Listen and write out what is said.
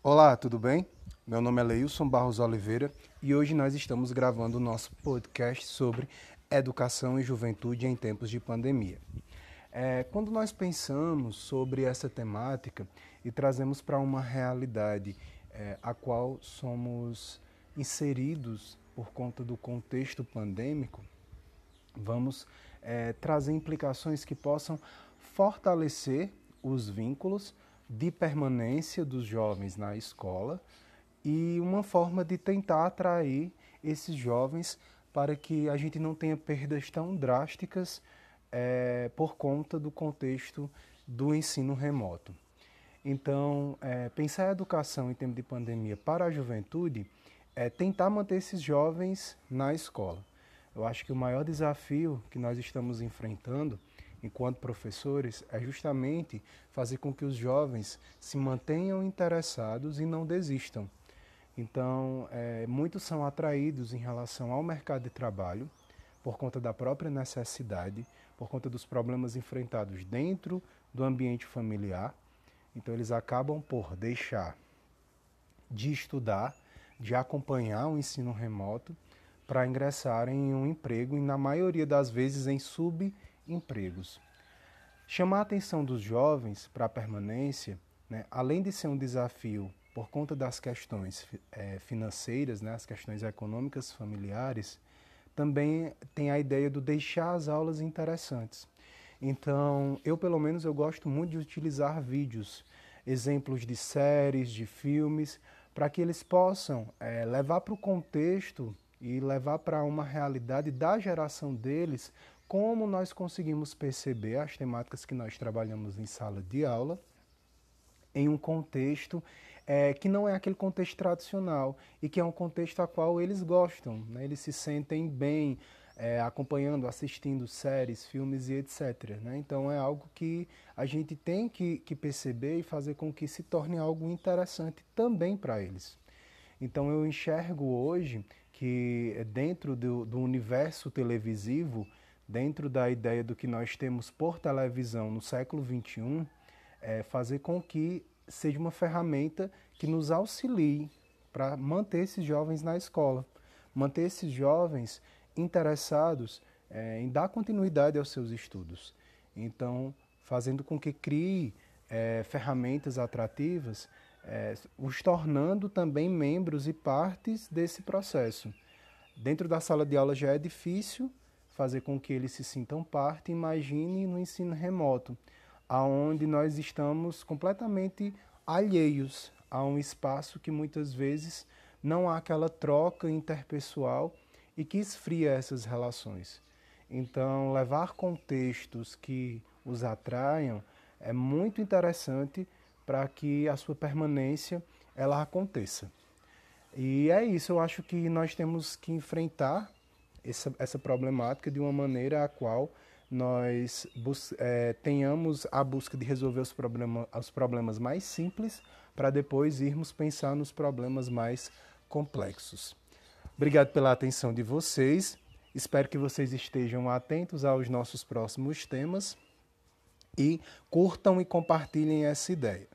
Olá, tudo bem? Meu nome é Leilson Barros Oliveira e hoje nós estamos gravando o nosso podcast sobre educação e juventude em tempos de pandemia. É, quando nós pensamos sobre essa temática e trazemos para uma realidade é, a qual somos inseridos por conta do contexto pandêmico, vamos é, trazer implicações que possam fortalecer os vínculos de permanência dos jovens na escola e uma forma de tentar atrair esses jovens para que a gente não tenha perdas tão drásticas é, por conta do contexto do ensino remoto. Então, é, pensar a educação em tempo de pandemia para a juventude é tentar manter esses jovens na escola. Eu acho que o maior desafio que nós estamos enfrentando enquanto professores, é justamente fazer com que os jovens se mantenham interessados e não desistam. Então, é, muitos são atraídos em relação ao mercado de trabalho por conta da própria necessidade, por conta dos problemas enfrentados dentro do ambiente familiar. Então, eles acabam por deixar de estudar, de acompanhar o ensino remoto para ingressarem em um emprego e, na maioria das vezes, em sub empregos. Chamar a atenção dos jovens para a permanência, né, além de ser um desafio por conta das questões é, financeiras, né, as questões econômicas familiares, também tem a ideia do deixar as aulas interessantes. Então, eu pelo menos eu gosto muito de utilizar vídeos, exemplos de séries, de filmes, para que eles possam é, levar para o contexto e levar para uma realidade da geração deles como nós conseguimos perceber as temáticas que nós trabalhamos em sala de aula em um contexto é, que não é aquele contexto tradicional e que é um contexto a qual eles gostam, né? eles se sentem bem é, acompanhando, assistindo séries, filmes e etc. Né? Então é algo que a gente tem que, que perceber e fazer com que se torne algo interessante também para eles. Então eu enxergo hoje que dentro do, do universo televisivo dentro da ideia do que nós temos por televisão no século XXI, é fazer com que seja uma ferramenta que nos auxilie para manter esses jovens na escola, manter esses jovens interessados é, em dar continuidade aos seus estudos. Então, fazendo com que crie é, ferramentas atrativas, é, os tornando também membros e partes desse processo. Dentro da sala de aula já é difícil, fazer com que eles se sintam parte. Imagine no ensino remoto, aonde nós estamos completamente alheios a um espaço que muitas vezes não há aquela troca interpessoal e que esfria essas relações. Então, levar contextos que os atraiam é muito interessante para que a sua permanência ela aconteça. E é isso, eu acho que nós temos que enfrentar essa, essa problemática de uma maneira a qual nós é, tenhamos a busca de resolver os, problema, os problemas mais simples para depois irmos pensar nos problemas mais complexos. Obrigado pela atenção de vocês. Espero que vocês estejam atentos aos nossos próximos temas e curtam e compartilhem essa ideia.